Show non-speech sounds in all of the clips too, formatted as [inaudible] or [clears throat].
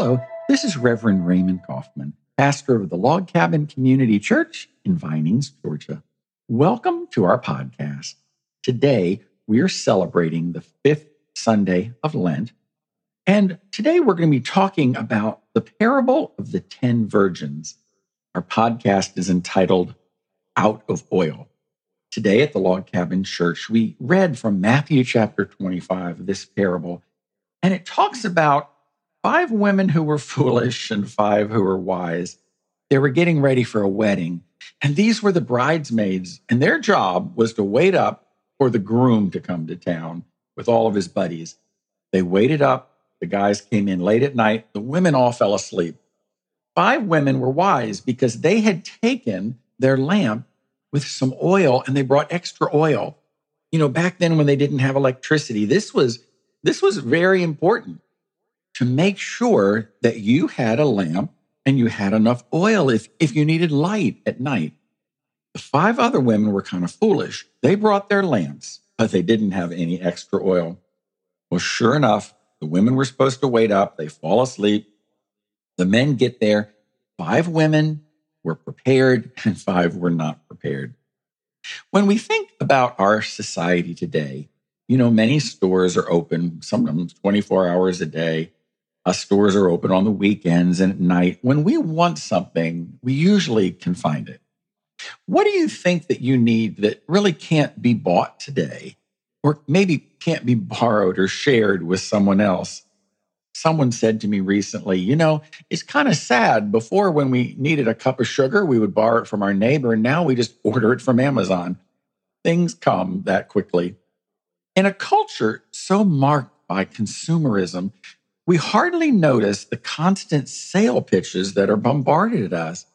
Hello, this is Reverend Raymond Coffman, pastor of the Log Cabin Community Church in Vinings, Georgia. Welcome to our podcast. Today, we are celebrating the fifth Sunday of Lent. And today, we're going to be talking about the parable of the 10 virgins. Our podcast is entitled Out of Oil. Today at the Log Cabin Church, we read from Matthew chapter 25, this parable, and it talks about five women who were [laughs] foolish and five who were wise. They were getting ready for a wedding, and these were the bridesmaids, and their job was to wait up for the groom to come to town with all of his buddies. They waited up. The guys came in late at night. The women all fell asleep. Five women were wise because they had taken their lamp with some oil and they brought extra oil. You know, back then when they didn't have electricity, this was this was very important to make sure that you had a lamp and you had enough oil if, if you needed light at night. The five other women were kind of foolish. They brought their lamps, but they didn't have any extra oil. Well, sure enough, the women were supposed to wait up. They fall asleep. The men get there. Five women were prepared [laughs] and five were not prepared. When we think about our society today, you know, many stores are open, sometimes 24 hours a day. Uh, stores are open on the weekends and at night. When we want something, we usually can find it. What do you think that you need that really can't be bought today, or maybe can't be borrowed or shared with someone else? Someone said to me recently, you know, it's kind of sad. Before, when we needed a cup of sugar, we would borrow it from our neighbor, and now we just [laughs] order it from Amazon. Things come that quickly. In a culture so marked by consumerism, we hardly notice the constant sale pitches that are bombarded at us.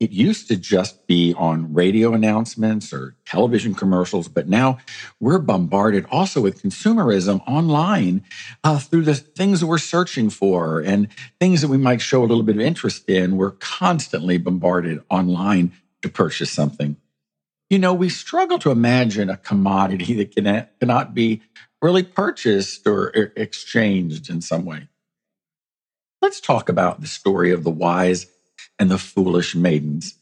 It used to just be on radio announcements or television commercials, but now we're bombarded also with consumerism online uh, through the things that we're searching for and things that we might show a little bit of interest in. We're constantly bombarded online to purchase something. You know, we struggle to imagine a commodity [laughs] that can, cannot be really purchased or exchanged in some way. Let's talk about the story of the wise and the foolish maidens.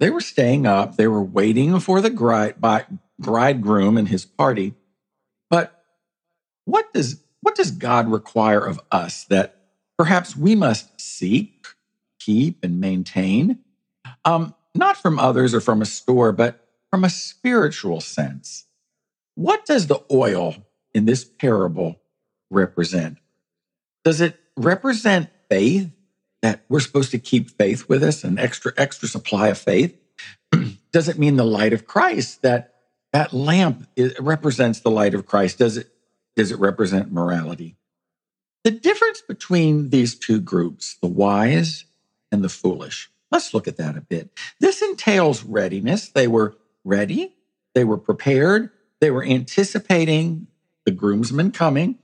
They were staying up, they were waiting for the bridegroom and his party. But what does, what does God require of us that perhaps we must seek, keep, and maintain? Um, not from others or from a store, but from a spiritual sense. What does the oil in this parable represent? Does it represent faith that we're supposed to keep faith with us, an extra extra supply of faith? [clears throat] Does it mean the light of Christ that that lamp represents the light of Christ? Does it does it represent morality? The difference between these two groups, the wise and the foolish, let's look at that a bit. This entails readiness. They were ready, they were prepared, they were anticipating the groomsman coming,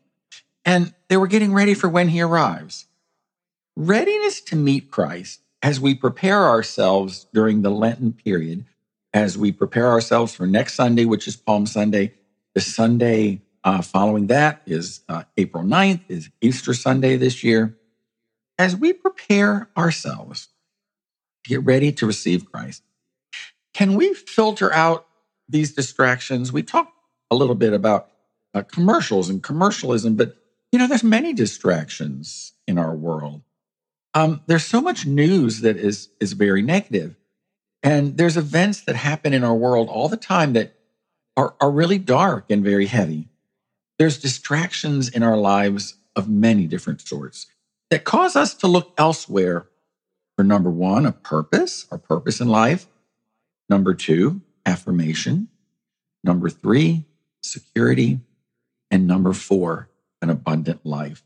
and they were getting ready for when he arrives. Readiness to meet Christ as we prepare ourselves during the Lenten period, as we prepare ourselves for next Sunday, which is Palm Sunday. The Sunday uh, following that is uh, April 9th, is Easter Sunday this year. As we prepare ourselves to get ready to receive Christ, can we filter out these distractions? We talked a little bit about uh, commercials and commercialism, but you know, there's many distractions in our world. Um, there's so much news that is is very negative, and there's events that happen in our world all the time that are, are really dark and very heavy. There's distractions in our lives of many different sorts that cause us to look elsewhere for number one, a purpose, our purpose in life. Number two, affirmation. Number three, security. And number four, an abundant life.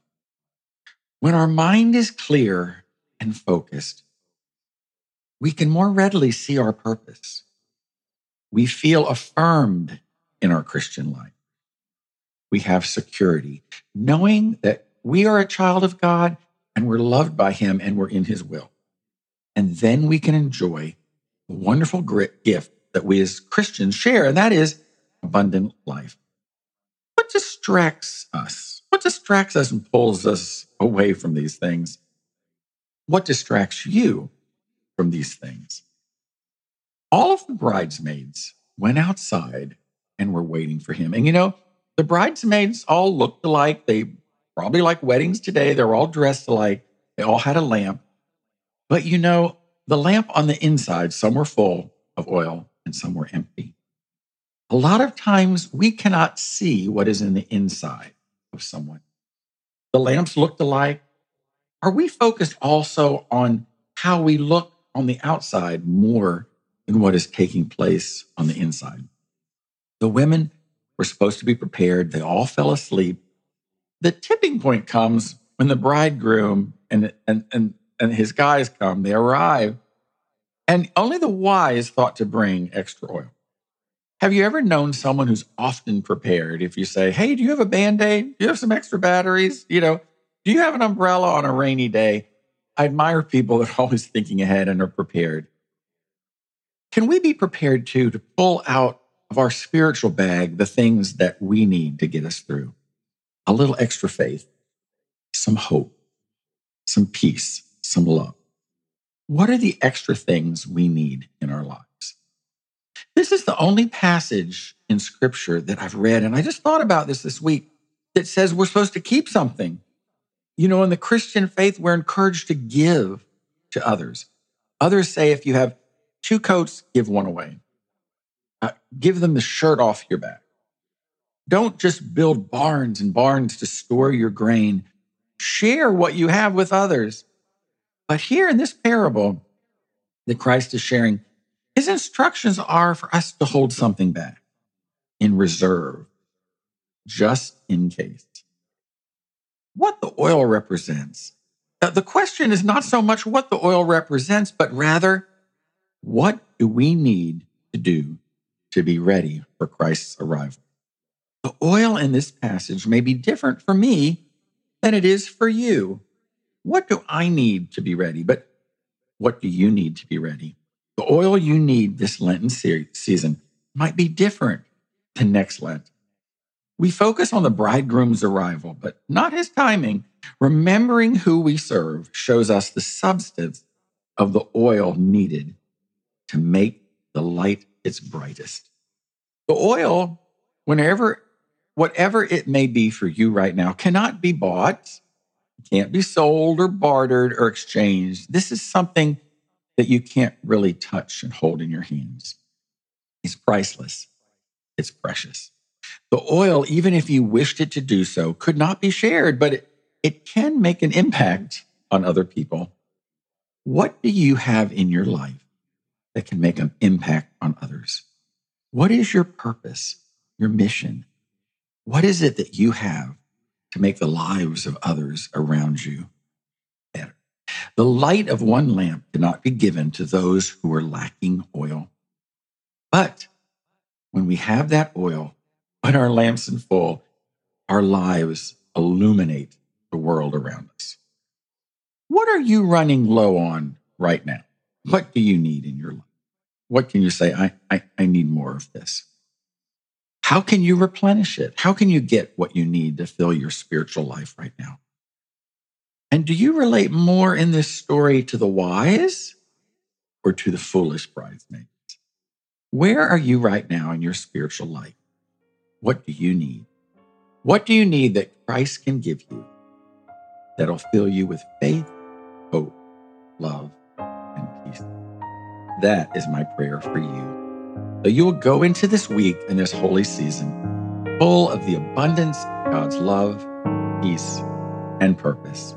When our mind is clear and focused, we can more readily see our purpose. We feel affirmed in our Christian life. We have security, knowing that we are a child of God and we're loved by Him and we're in His will. And then we can enjoy the wonderful gift that we as Christians share, and that is abundant life. What distracts us? What distracts us and pulls us away from these things? What distracts you from these things? All of the bridesmaids went outside and were waiting for him. And you know, the bridesmaids all looked alike. They probably like weddings today. They're all dressed alike. They all had a lamp. But you know, the lamp on the inside, some were full of oil and some were empty. A lot of times we cannot see what is in the inside of someone. The lamps looked alike. Are we focused also on how we look on the outside more than what is taking place on the inside? The women were supposed to be prepared. They all fell asleep. The tipping point comes when the bridegroom and, and, and, and his guys come, they arrive, and only the wise thought to bring extra oil. Have you ever known someone who's often prepared? If you say, Hey, do you have a band aid? Do you have some extra batteries? You know, do you have an umbrella on a rainy day? I admire people [laughs] that are always thinking ahead and are prepared. Can we be prepared too to pull out of our spiritual bag the things that we need to get us through? A little extra faith, some hope, some peace, some love. What are the extra things we need in our lives? This is the only passage in scripture that I've read, and I just thought about this this week that says we're supposed to keep something. You know, in the Christian faith, we're encouraged to give to others. Others say if you have two coats, give one away. Uh, give them the shirt off your back. Don't just build barns and barns to store your grain. Share what you have with others. But here in this parable that Christ is sharing, his instructions are for us to hold something back in reserve, just in case. What the oil represents. Uh, the question is not so much what the oil represents, but rather, what do we need to do to be ready for Christ's arrival? The oil in this passage may be different for me than it is for you. What do I need to be ready? But what do you need to be ready? The oil you need this Lenten season might be different than next Lent. We focus on the bridegroom's arrival, but not his timing. Remembering who we serve shows us the substance of the oil needed to make the light its brightest. The oil, whenever, whatever it may be for you right now, cannot be bought, can't be sold or bartered or exchanged. This is something that you can't really touch and hold in your hands. It's priceless. It's precious. The oil, even if you wished it to do so, could not be shared, but it, it can make an impact on other people. What do you have in your life that can make an impact on others? What is your purpose, your mission? What is it that you have to make the lives of others around you the light of one lamp cannot be given to those who are lacking oil. But when we have that oil, when our lamps are full, our lives illuminate the world around us. What are you running low on right now? What do you need in your life? What can you say? I, I, I need more of this. How can you replenish it? How can you get what you need to fill your spiritual life right now? And do you relate more in this story to the wise or to the foolish bridesmaids? Where are you right now in your spiritual life? What do you need? What do you need that Christ can give you that'll fill you with faith, hope, love, and peace? That is my prayer for you. That you will go into this week and this holy season full of the abundance of God's love, peace, and purpose.